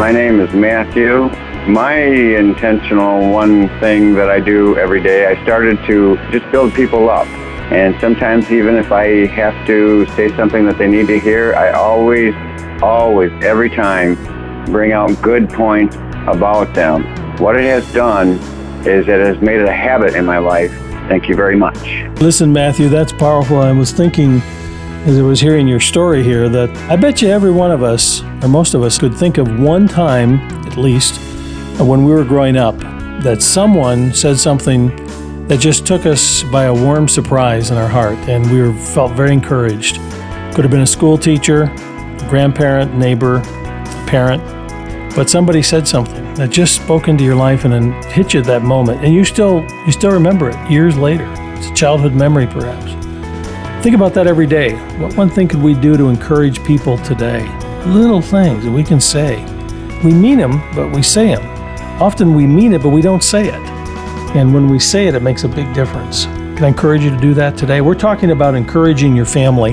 My name is Matthew. My intentional one thing that I do every day, I started to just build people up. And sometimes even if I have to say something that they need to hear, I always, always, every time bring out good points about them. What it has done is it has made it a habit in my life. Thank you very much. Listen, Matthew, that's powerful. I was thinking as I was hearing your story here that I bet you every one of us, or most of us, could think of one time, at least, when we were growing up, that someone said something that just took us by a warm surprise in our heart, and we were, felt very encouraged. Could have been a school teacher, a grandparent, neighbor, a parent, but somebody said something that just spoke into your life and then hit you at that moment, and you still you still remember it years later. It's a childhood memory, perhaps. Think about that every day. What one thing could we do to encourage people today? Little things that we can say. We mean them, but we say them. Often we mean it, but we don't say it. And when we say it, it makes a big difference. Can I encourage you to do that today? We're talking about encouraging your family.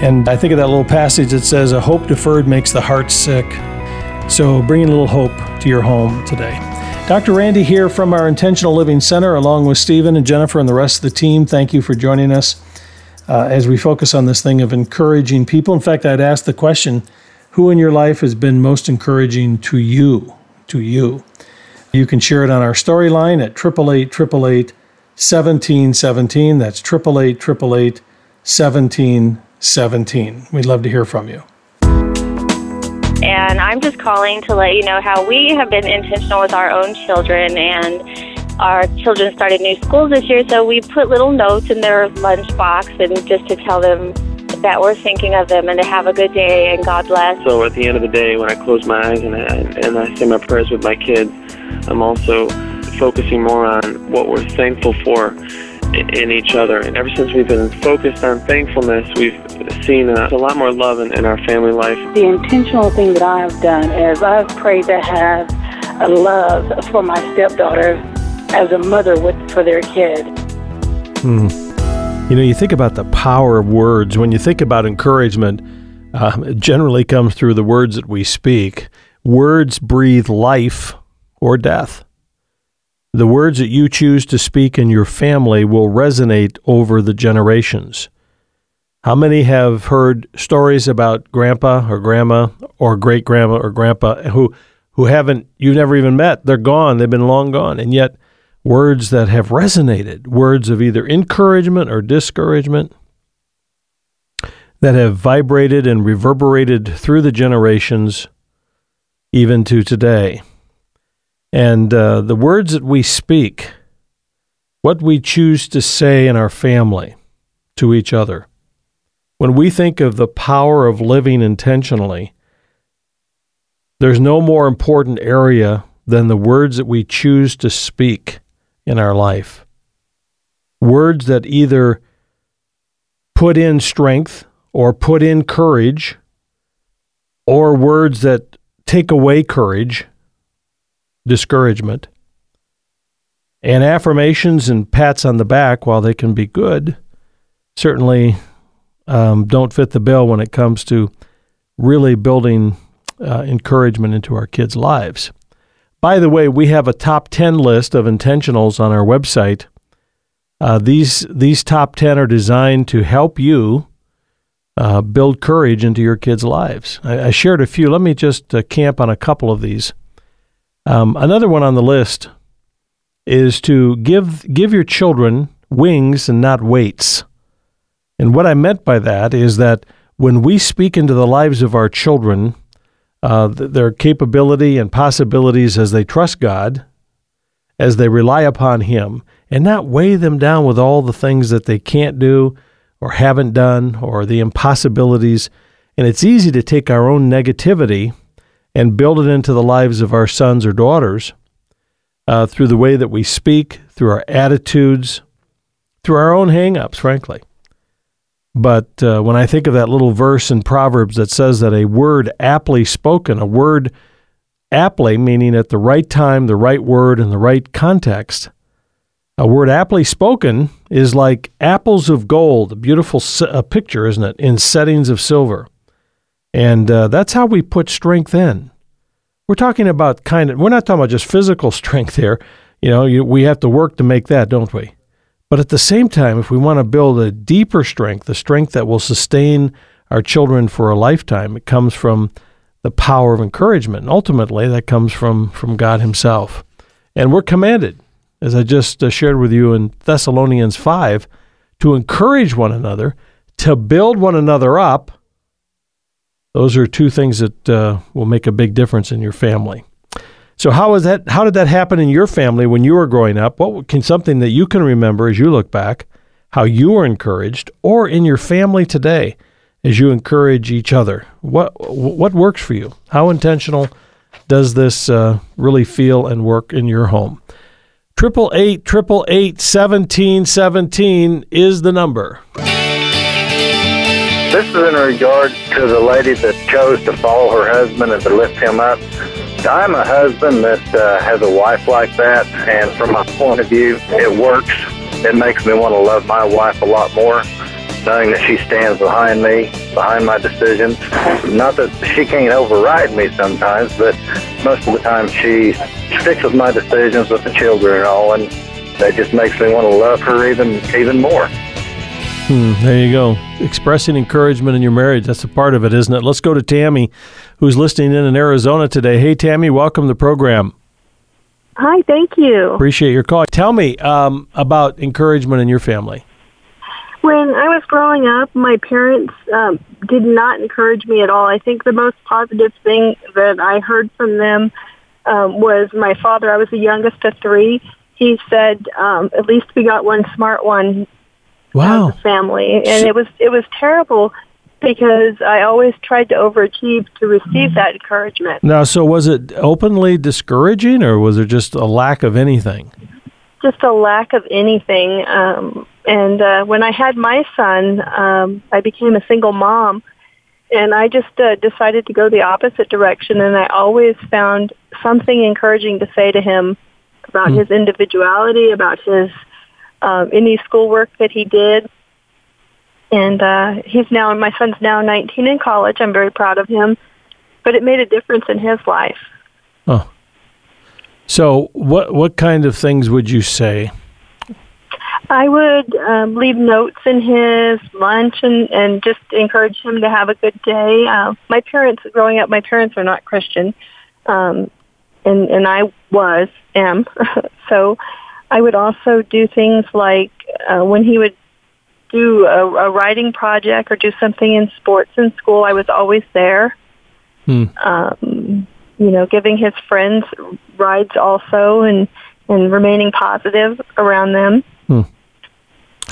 And I think of that little passage that says, A hope deferred makes the heart sick. So bringing a little hope to your home today. Dr. Randy here from our Intentional Living Center, along with Stephen and Jennifer and the rest of the team. Thank you for joining us uh, as we focus on this thing of encouraging people. In fact, I'd ask the question who in your life has been most encouraging to you? To you. You can share it on our storyline at 888 1717. That's 888 1717. We'd love to hear from you. And I'm just calling to let you know how we have been intentional with our own children and our children started new schools this year, so we put little notes in their lunchbox and just to tell them that we're thinking of them and to have a good day and God bless. So at the end of the day, when I close my eyes and I, and I say my prayers with my kids, I'm also focusing more on what we're thankful for in each other. And ever since we've been focused on thankfulness, we've seen a, a lot more love in, in, our family life. The intentional thing that I've done is I've prayed to have a love for my stepdaughter as a mother would for their kid. Hmm. You know, you think about the power of words. When you think about encouragement, uh, it generally comes through the words that we speak. Words breathe life or death. The words that you choose to speak in your family will resonate over the generations. How many have heard stories about grandpa or grandma or great grandma or grandpa who who haven't you've never even met? They're gone. They've been long gone. And yet words that have resonated, words of either encouragement or discouragement that have vibrated and reverberated through the generations, even to today. And uh, the words that we speak, what we choose to say in our family to each other, when we think of the power of living intentionally, there's no more important area than the words that we choose to speak in our life. Words that either put in strength or put in courage, or words that take away courage, discouragement. And affirmations and pats on the back, while they can be good, certainly um, don't fit the bill when it comes to really building uh, encouragement into our kids' lives. By the way, we have a top 10 list of intentionals on our website. Uh, these, these top 10 are designed to help you uh, build courage into your kids' lives. I, I, shared a few. Let me just uh, camp on a couple of these. Um, another one on the list is to give, give your children wings and not weights. And what I meant by that is that when we speak into the lives of our children, uh, their capability and possibilities as they trust God, as they rely upon Him, and not weigh them down with all the things that they can't do or haven't done or the impossibilities. And it's easy to take our own negativity and build it into the lives of our sons or daughters uh, through the way that we speak, through our attitudes, through our own hangups, frankly. But uh, when I think of that little verse in Proverbs that says that a word aptly spoken, a word aptly meaning at the right time, the right word, in the right context, a word aptly spoken is like apples of gold, a beautiful a picture, isn't it, in settings of silver. And uh, that's how we put strength in. We're talking about kind of, we're not talking about just physical strength here. You know, you, we have to work to make that, don't we? But at the same time, if we want to build a deeper strength, the strength that will sustain our children for a lifetime, it comes from the power of encouragement. And ultimately, that comes from, from God Himself. And we're commanded, as I just uh, shared with you in Thessalonians 5, to encourage one another, to build one another up. Those are two things that uh, will make a big difference in your family. So how was that? How did that happen in your family when you were growing up? What can something that you can remember as you look back, how you were encouraged, or in your family today as you encourage each other? What what works for you? How intentional does this uh, really feel and work in your home? Triple eight triple eight seventeen seventeen is the number. This is in regard to the lady that chose to follow her husband and to lift him up. I'm a husband that uh, has a wife like that, and from my point of view, it works. It makes me want to love my wife a lot more, knowing that she stands behind me, behind my decisions. Not that she can't override me sometimes, but most of the time she sticks with my decisions with the children and all, and that just makes me want to love her even even more. Hmm, there you go. Expressing encouragement in your marriage. That's a part of it, isn't it? Let's go to Tammy, who's listening in in Arizona today. Hey, Tammy, welcome to the program. Hi, thank you. Appreciate your call. Tell me um, about encouragement in your family. When I was growing up, my parents um, did not encourage me at all. I think the most positive thing that I heard from them um, was my father. I was the youngest of three. He said, um, "At least we got one smart one Wow. a family," and it was it was terrible because I always tried to overachieve to receive that encouragement. Now, so was it openly discouraging, or was there just a lack of anything? just a lack of anything. Um, and uh, when I had my son, um, I became a single mom, and I just uh, decided to go the opposite direction. And I always found something encouraging to say to him about Hmm. his individuality, about his um, any schoolwork that he did. And uh, he's now, my son's now 19 in college. I'm very proud of him, but it made a difference in his life. Oh. So, what what kind of things would you say? I would um, leave notes in his lunch and, and just encourage him to have a good day. Uh, my parents, growing up, my parents are not Christian, um, and and I was am. so I would also do things like uh, when he would do a, a writing project or do something in sports in school, I was always there. Hmm. Um, you know, giving his friends rides also, and and remaining positive around them.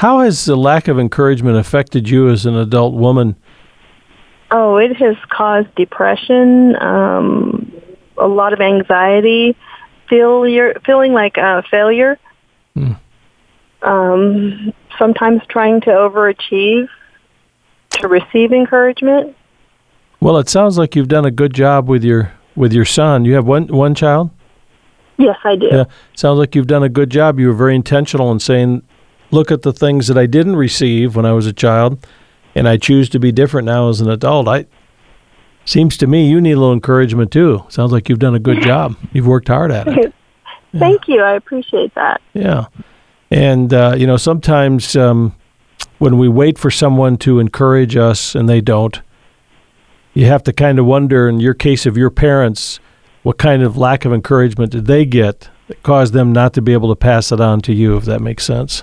How has the lack of encouragement affected you as an adult woman? Oh, it has caused depression, um, a lot of anxiety, failure, feeling like a failure. Hmm. Um, sometimes trying to overachieve to receive encouragement. Well, it sounds like you've done a good job with your with your son. You have one one child. Yes, I do. Yeah, sounds like you've done a good job. You were very intentional in saying, "Look at the things that I didn't receive when I was a child, and I choose to be different now as an adult." I seems to me you need a little encouragement too. Sounds like you've done a good job. You've worked hard at it. Thank you. I appreciate that. Yeah, and uh, you know sometimes um, when we wait for someone to encourage us and they don't, you have to kind of wonder. In your case of your parents, what kind of lack of encouragement did they get that caused them not to be able to pass it on to you? If that makes sense.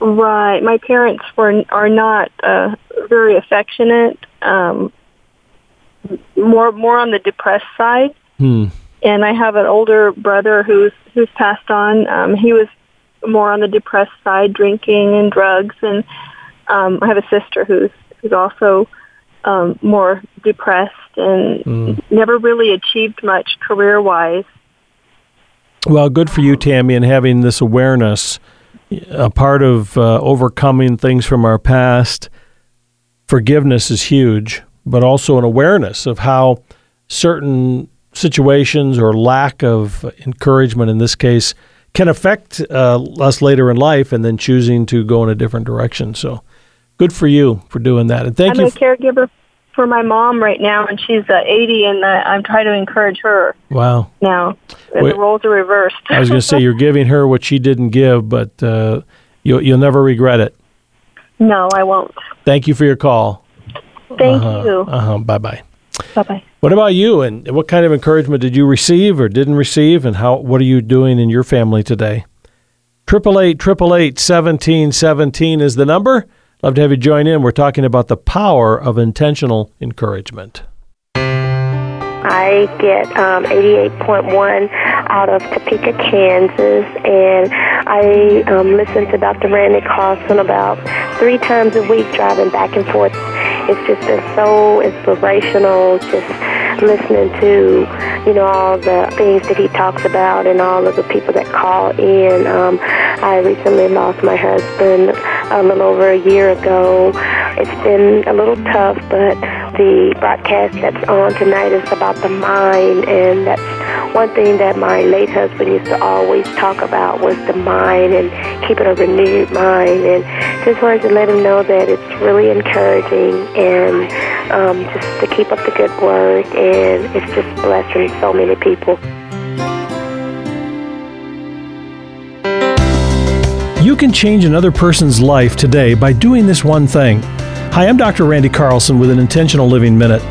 Right. My parents were are not uh, very affectionate. Um, more more on the depressed side. Hmm. and I have an older brother who's who's passed on. Um, he was more on the depressed side, drinking and drugs, and um, I have a sister who's who's also um, more depressed and Mm. never really achieved much career wise. Well, good for you, Tammy, and having this awareness. A part of uh, overcoming things from our past, forgiveness is huge, but also an awareness of how certain situations or lack of encouragement in this case can affect uh, us later in life and then choosing to go in a different direction. So good for you for doing that. And thank you. I'm a caregiver for my mom right now, and she's uh, 80, and uh, I'm trying to encourage her Wow. now. Wait. the roles are reversed. I was going to say you're giving her what she didn't give, but uh, you'll you'll never regret it. no, I won't. Thank you for your call. Thank Uh-huh. you. Uh-huh. Bye bye. Bye bye. What about you? And what kind of encouragement did you receive or didn't receive? And how? What are you doing in your family today? Triple eight triple eight seventeen seventeen is the number. Love to have you join in. We're talking about the power of intentional encouragement. I get um, 88.1 out of Topeka, Kansas, and I um, listen to Dr. Randy Carlson about three times a week driving back and forth. It's just been so inspirational just listening to, you know, all the things that he talks about and all of the people that call in. Um, I recently lost my husband a little over a year ago. It's been a little tough, but the broadcast that's on tonight is about the mind, and that's one thing that my late husband used to always talk about was the mind and keeping a renewed mind. And just wanted to let him know that it's really encouraging and um, just to keep up the good work, and it's just blessing so many people. You can change another person's life today by doing this one thing. Hi, I'm Dr. Randy Carlson with an Intentional Living Minute.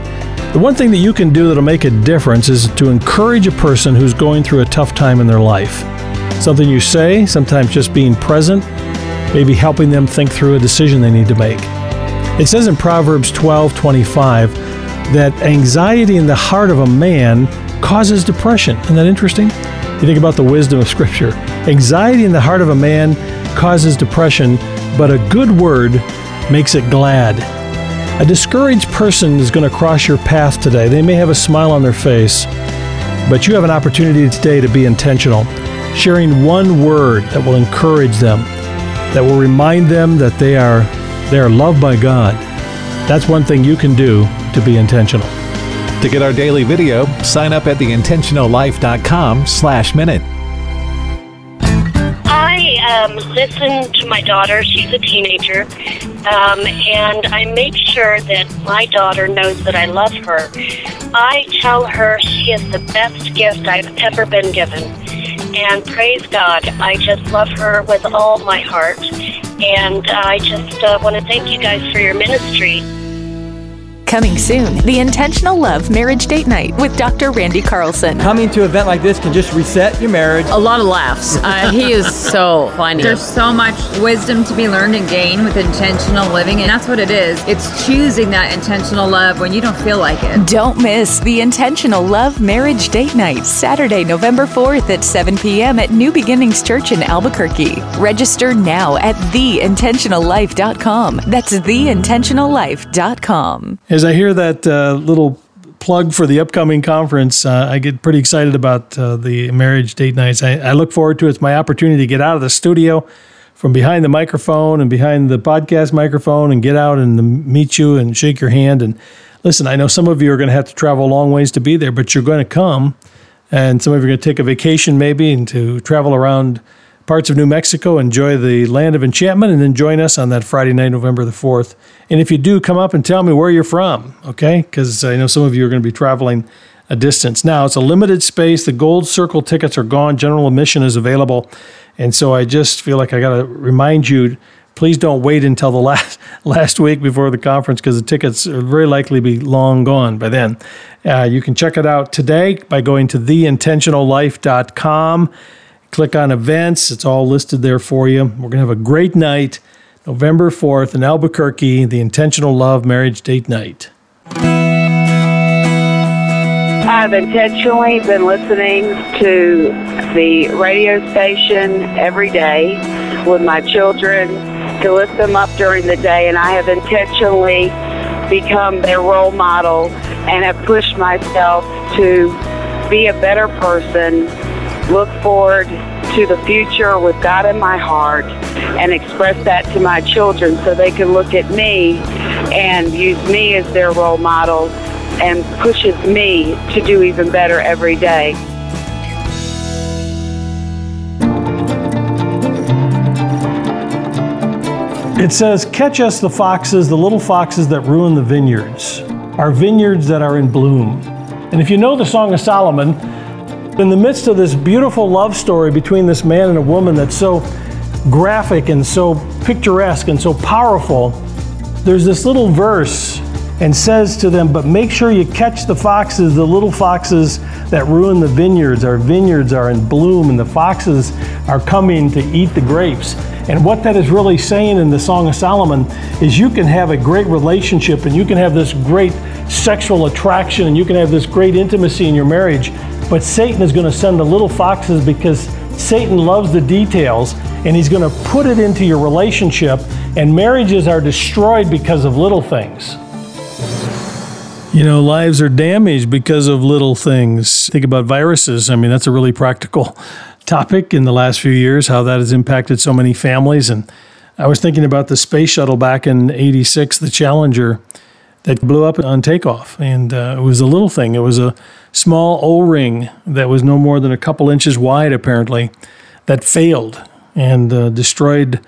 The one thing that you can do that'll make a difference is to encourage a person who's going through a tough time in their life. Something you say, sometimes just being present, maybe helping them think through a decision they need to make. It says in Proverbs 12:25 that anxiety in the heart of a man causes depression. Isn't that interesting? You think about the wisdom of Scripture. Anxiety in the heart of a man causes depression, but a good word makes it glad. A discouraged person is going to cross your path today. They may have a smile on their face, but you have an opportunity today to be intentional, sharing one word that will encourage them, that will remind them that they are they are loved by God. That's one thing you can do to be intentional. To get our daily video, sign up at theintentionallife.com slash minute. I um, listen to my daughter. She's a teenager. Um, and I make sure that my daughter knows that I love her. I tell her she is the best gift I've ever been given. And praise God, I just love her with all my heart. And I just uh, want to thank you guys for your ministry. Coming soon, the Intentional Love Marriage Date Night with Dr. Randy Carlson. Coming to an event like this can just reset your marriage. A lot of laughs. Uh, he is so funny. There's so much wisdom to be learned and gained with intentional living, and that's what it is. It's choosing that intentional love when you don't feel like it. Don't miss the Intentional Love Marriage Date Night, Saturday, November 4th at 7 p.m. at New Beginnings Church in Albuquerque. Register now at theintentionallife.com. That's theintentionallife.com. As I hear that uh, little plug for the upcoming conference, uh, I get pretty excited about uh, the marriage date nights. I, I look forward to it. It's my opportunity to get out of the studio from behind the microphone and behind the podcast microphone and get out and meet you and shake your hand. And listen, I know some of you are going to have to travel long ways to be there, but you're going to come. And some of you are going to take a vacation maybe and to travel around parts of New Mexico, enjoy the land of enchantment, and then join us on that Friday night, November the 4th. And if you do, come up and tell me where you're from, okay? Because I know some of you are going to be traveling a distance. Now, it's a limited space. The Gold Circle tickets are gone. General admission is available. And so I just feel like I got to remind you please don't wait until the last last week before the conference because the tickets are very likely be long gone by then. Uh, you can check it out today by going to theintentionallife.com. Click on events, it's all listed there for you. We're going to have a great night, November 4th in Albuquerque, the Intentional Love Marriage Date Night. I've intentionally been listening to the radio station every day with my children to lift them up during the day, and I have intentionally become their role model and have pushed myself to be a better person, look forward to the future with God in my heart, and express that to my children so they can look at me and use me as their role model and pushes me to do even better every day. It says, Catch us the foxes, the little foxes that ruin the vineyards. our vineyards that are in bloom. And if you know the Song of Solomon, in the midst of this beautiful love story between this man and a woman that's so graphic and so picturesque and so powerful, there's this little verse and says to them, But make sure you catch the foxes, the little foxes that ruin the vineyards. Our vineyards are in bloom, and the foxes are coming to eat the grapes. And what that is really saying in the Song of Solomon is you can have a great relationship and you can have this great sexual attraction and you can have this great intimacy in your marriage, but Satan is going to send the little foxes because Satan loves the details and he's going to put it into your relationship, and marriages are destroyed because of little things. You know, lives are damaged because of little things. Think about viruses. I mean, that's a really practical topic in the last few years, how that has impacted so many families. And I was thinking about the space shuttle back in 86, the Challenger, that blew up on takeoff. And uh, it was a little thing, it was a small O ring that was no more than a couple inches wide, apparently, that failed and uh, destroyed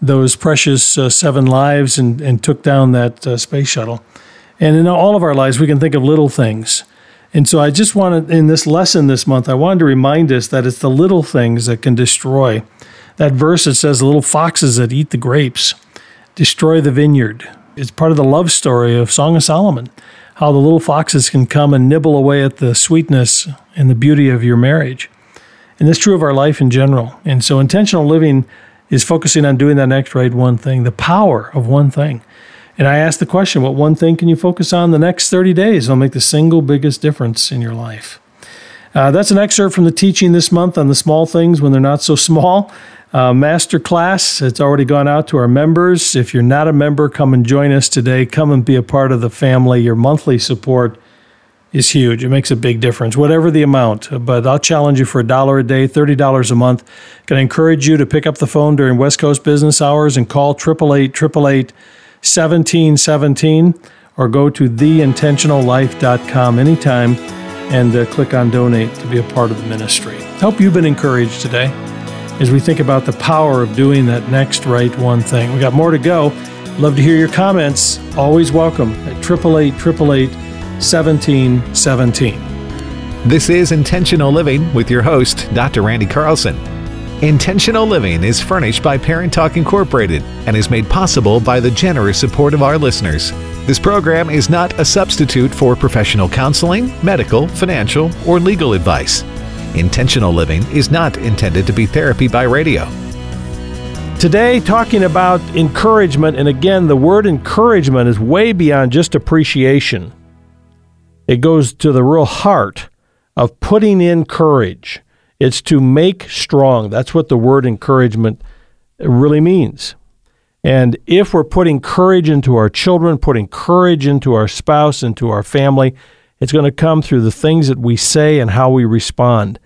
those precious uh, seven lives and, and took down that uh, space shuttle. And in all of our lives, we can think of little things. And so I just wanted, in this lesson this month, I wanted to remind us that it's the little things that can destroy. That verse that says, the little foxes that eat the grapes destroy the vineyard. It's part of the love story of Song of Solomon, how the little foxes can come and nibble away at the sweetness and the beauty of your marriage. And that's true of our life in general. And so intentional living is focusing on doing that next right one thing, the power of one thing. And I asked the question, what one thing can you focus on the next 30 days? It'll make the single biggest difference in your life. Uh, that's an excerpt from the teaching this month on the small things when they're not so small. Uh, master class, it's already gone out to our members. If you're not a member, come and join us today. Come and be a part of the family. Your monthly support is huge. It makes a big difference, whatever the amount. But I'll challenge you for a dollar a day, $30 a month. Can encourage you to pick up the phone during West Coast business hours and call 888 888 1717 or go to theintentionallife.com anytime and uh, click on donate to be a part of the ministry. Hope you've been encouraged today as we think about the power of doing that next right one thing. We got more to go. Love to hear your comments. Always welcome at 888 888 1717. This is Intentional Living with your host, Dr. Randy Carlson. Intentional Living is furnished by Parent Talk Incorporated and is made possible by the generous support of our listeners. This program is not a substitute for professional counseling, medical, financial, or legal advice. Intentional Living is not intended to be therapy by radio. Today, talking about encouragement, and again, the word encouragement is way beyond just appreciation. It goes to the real heart of putting in courage it's to make strong. That's what the word encouragement really means. And if we're putting courage into our children, putting courage into our spouse, into our family, it's going to come through the things that we say and how we respond.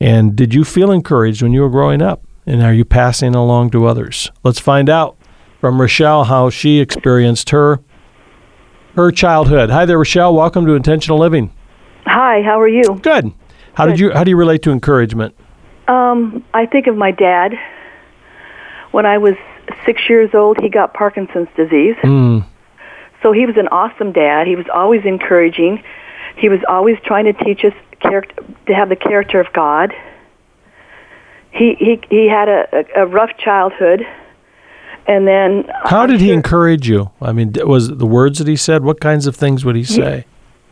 And did you feel encouraged when you were growing up? And are you passing along to others? Let's find out from Rochelle how she experienced her her childhood. Hi there, Rochelle. Welcome to Intentional Living. Hi, how are you? Good. How did you how do you relate to encouragement? Um, I think of my dad. When I was six years old, he got Parkinson's disease. Mm. So he was an awesome dad. He was always encouraging. He was always trying to teach us character, to have the character of God. He he he had a, a, rough childhood, and then how did he encourage you? I mean, was the words that he said? What kinds of things would he say?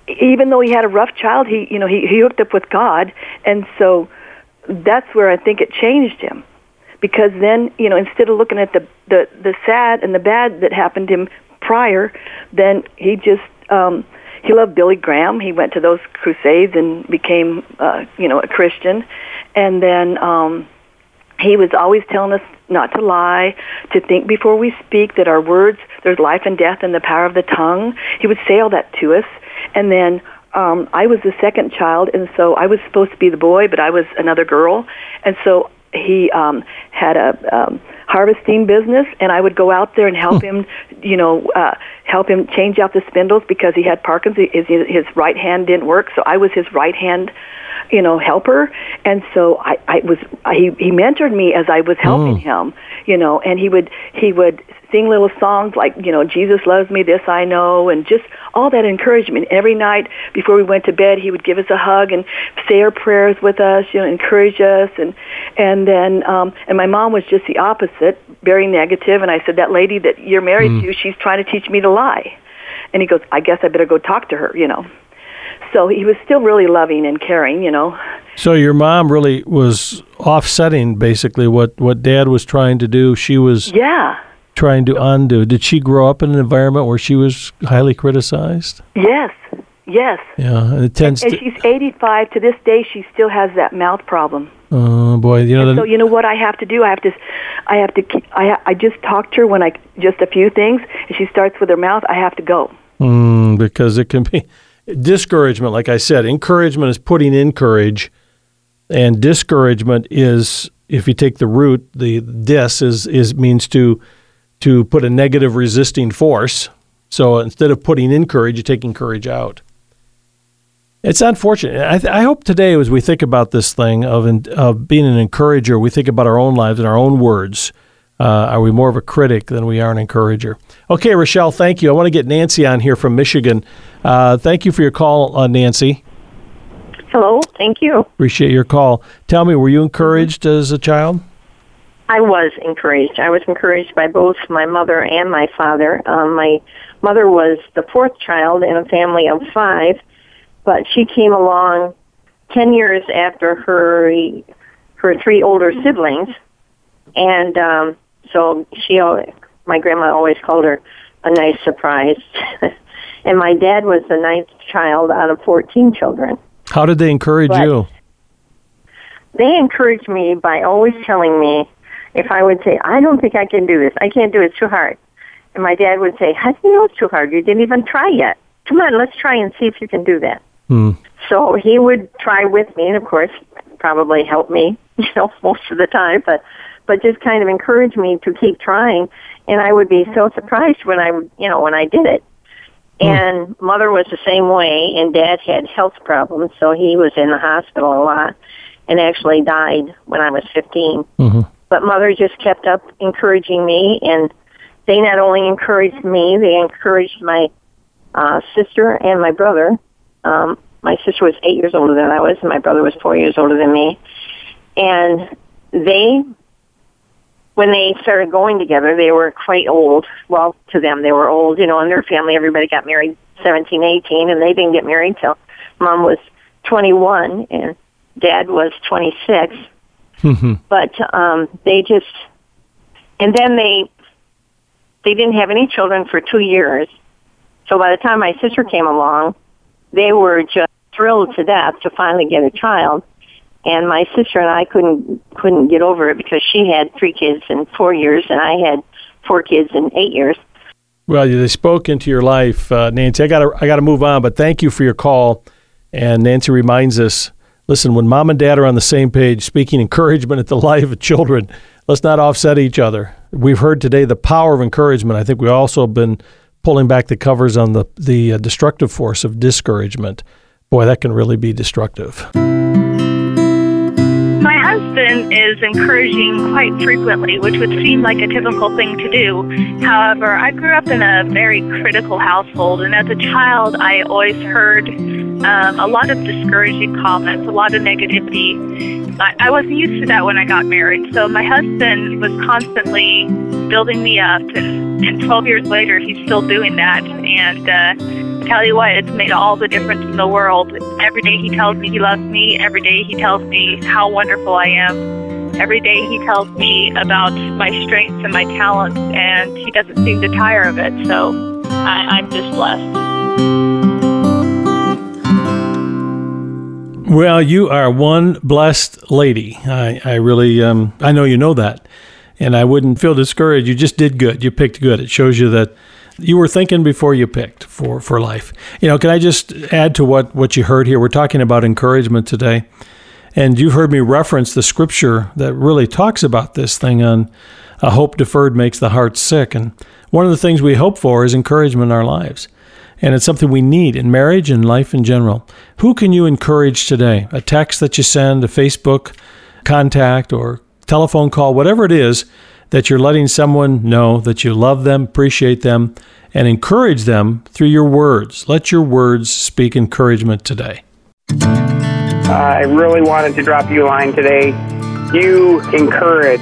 He, even though he had a rough child, he you know he he hooked up with God, and so that's where I think it changed him, because then you know instead of looking at the the the sad and the bad that happened to him prior, then he just um, he loved Billy Graham. He went to those crusades and became uh, you know a Christian, and then um, he was always telling us not to lie, to think before we speak, that our words, there's life and death in the power of the tongue. He would say all that to us. And then um, I was the second child, and so I was supposed to be the boy, but I was another girl. And so he um, had a um, harvesting business, and I would go out there and help hmm. him, you know, uh, help him change out the spindles because he had Parkinson's. His, his right hand didn't work, so I was his right hand you know, helper. And so I, I was, I, he, he mentored me as I was helping Mm. him, you know, and he would, he would sing little songs like, you know, Jesus loves me, this I know, and just all that encouragement. Every night before we went to bed, he would give us a hug and say our prayers with us, you know, encourage us. And, and then, um, and my mom was just the opposite, very negative. And I said, that lady that you're married Mm. to, she's trying to teach me to lie. And he goes, I guess I better go talk to her, you know. So he was still really loving and caring, you know. So your mom really was offsetting basically what, what dad was trying to do. She was Yeah. trying to undo. Did she grow up in an environment where she was highly criticized? Yes. Yes. Yeah, and it tends And to. she's 85 to this day. She still has that mouth problem. Oh boy, you know. The- so you know what I have to do? I have to, I have to. I I just talk to her when I just a few things. And she starts with her mouth. I have to go. Mm, because it can be discouragement. Like I said, encouragement is putting in courage, and discouragement is if you take the root, the dis is is means to to put a negative resisting force. So instead of putting in courage, you're taking courage out. It's unfortunate. I, th- I hope today, as we think about this thing of in, of being an encourager, we think about our own lives and our own words. Uh, are we more of a critic than we are an encourager? Okay, Rochelle, thank you. I want to get Nancy on here from Michigan. Uh, thank you for your call, uh, Nancy. Hello, thank you. Appreciate your call. Tell me, were you encouraged as a child? I was encouraged. I was encouraged by both my mother and my father. Um, my mother was the fourth child in a family of five, but she came along ten years after her her three older siblings, and um, so she. al- My grandma always called her a nice surprise. and my dad was the ninth child out of fourteen children. How did they encourage But- you? they encouraged me by always telling me if I would say, I don't think I can do this. I can't do it. It's too hard. And my dad would say, how do you know it's too hard? You didn't even try yet. Come on, let's try and see if you can do that. Hmm. So he would try with me and of course probably help me, you know, most of the time, but but just kind of encouraged me to keep trying and I would be so surprised when I you know, when I did it. And mother was the same way and dad had health problems, so he was in the hospital a lot and actually died when I was 15 Mm-hmm. but mother just kept up encouraging me and they not only encouraged me they encouraged my uh sister and my brother. Um my sister was eight years older than i was and my brother was four years older than me. And they when they started going together they were quite old. Well to them they were old you know in their family everybody got married seventeen eighteen and they didn't get married till mom was twenty one and dad was twenty six Mm-hmm. but um they just and then they they didn't have any children for two years. So by the time my sister came along they were just thrilled to death to finally get a child and my sister and I couldn't couldn't get over it because she had three kids in four years and I had four kids in eight years Well, they spoke into your life, uh, Nancy. I got to I got to move on, but thank you for your call. And Nancy reminds us: listen, when mom and dad are on the same page, speaking encouragement at the life of children, let's not offset each other. We've heard today the power of encouragement. I think we also been pulling back the covers on the the uh, destructive force of discouragement. Boy, that can really be destructive. Husband is encouraging quite frequently, which would seem like a typical thing to do. However, I grew up in a very critical household, and as a child, I always heard um, a lot of discouraging comments, a lot of negativity. I, I wasn't used to that when I got married, so my husband was constantly building me up, and 12 years later, he's still doing that. And uh, tell you what, it's made all the difference in the world. Every day he tells me he loves me. Every day he tells me how wonderful I am. Every day he tells me about my strengths and my talents, and he doesn't seem to tire of it. So I, I'm just blessed. Well, you are one blessed lady. I, I really, um, I know you know that, and I wouldn't feel discouraged. You just did good. You picked good. It shows you that you were thinking before you picked for, for life. You know, can I just add to what, what you heard here? We're talking about encouragement today, and you've heard me reference the scripture that really talks about this thing on a hope deferred makes the heart sick. And one of the things we hope for is encouragement in our lives. And it's something we need in marriage and life in general. Who can you encourage today? A text that you send, a Facebook contact, or telephone call, whatever it is that you're letting someone know that you love them, appreciate them, and encourage them through your words. Let your words speak encouragement today. I really wanted to drop you a line today. You encourage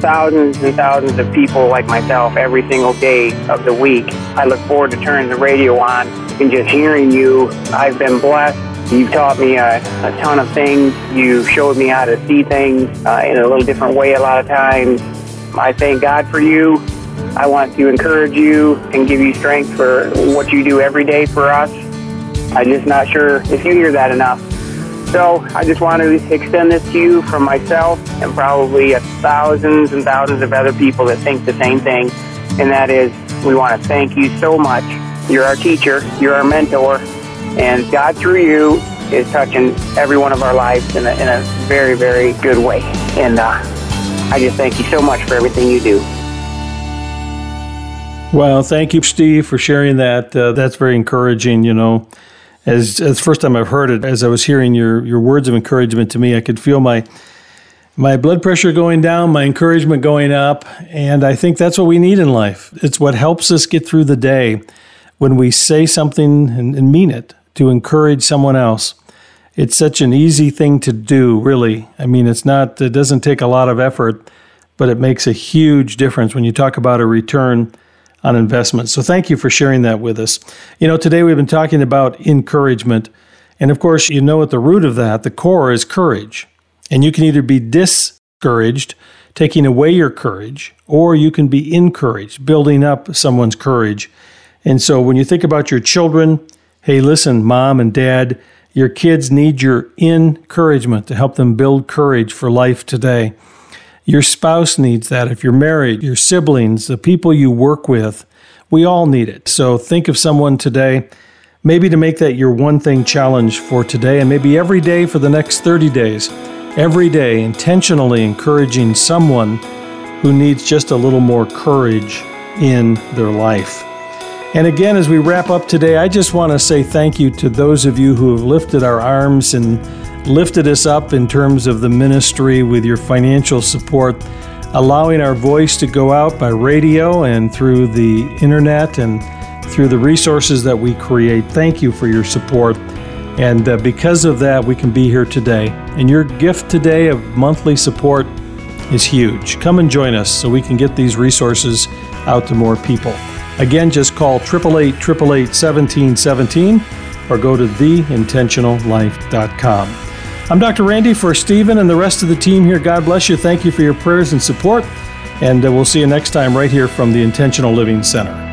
thousands and thousands of people like myself every single day of the week. I look forward to turning the radio on and just hearing you. I've been blessed. You've taught me a, a ton of things. You showed me how to see things uh, in a little different way a lot of times. I thank God for you. I want to encourage you and give you strength for what you do every day for us. I'm just not sure if you hear that enough. So I just want to extend this to you from myself and probably thousands and thousands of other people that think the same thing. And that is, we want to thank you so much. You're our teacher, you're our mentor, and God through you is touching every one of our lives in a, in a very, very good way. And uh, I just thank you so much for everything you do. Well, thank you, Steve, for sharing that. Uh, that's very encouraging. You know, as as first time I've heard it, as I was hearing your your words of encouragement to me, I could feel my my blood pressure going down, my encouragement going up, and I think that's what we need in life. It's what helps us get through the day when we say something and, and mean it to encourage someone else. It's such an easy thing to do, really. I mean, it's not. It doesn't take a lot of effort, but it makes a huge difference when you talk about a return on investment. So thank you for sharing that with us. You know, today we've been talking about encouragement. And of course, you know at the root of that, the core is courage. And you can either be discouraged, taking away your courage, or you can be encouraged, building up someone's courage. And so when you think about your children, hey, listen, mom and dad, your kids need your encouragement to help them build courage for life today. Your spouse needs that. If you're married, your siblings, the people you work with, we all need it. So think of someone today, maybe to make that your one thing challenge for today and maybe every day for the next 30 days. Every day, intentionally encouraging someone who needs just a little more courage in their life. And again, as we wrap up today, I just want to say thank you to those of you who have lifted our arms and lifted us up in terms of the ministry with your financial support, allowing our voice to go out by radio and through the internet and through the resources that we create. Thank you for your support. And uh, because of that, we can be here today. And your gift today of monthly support is huge. Come and join us so we can get these resources out to more people. Again, just call 888 888 1717 or go to theintentionallife.com. I'm Dr. Randy for Stephen and the rest of the team here. God bless you. Thank you for your prayers and support. And uh, we'll see you next time right here from the Intentional Living Center.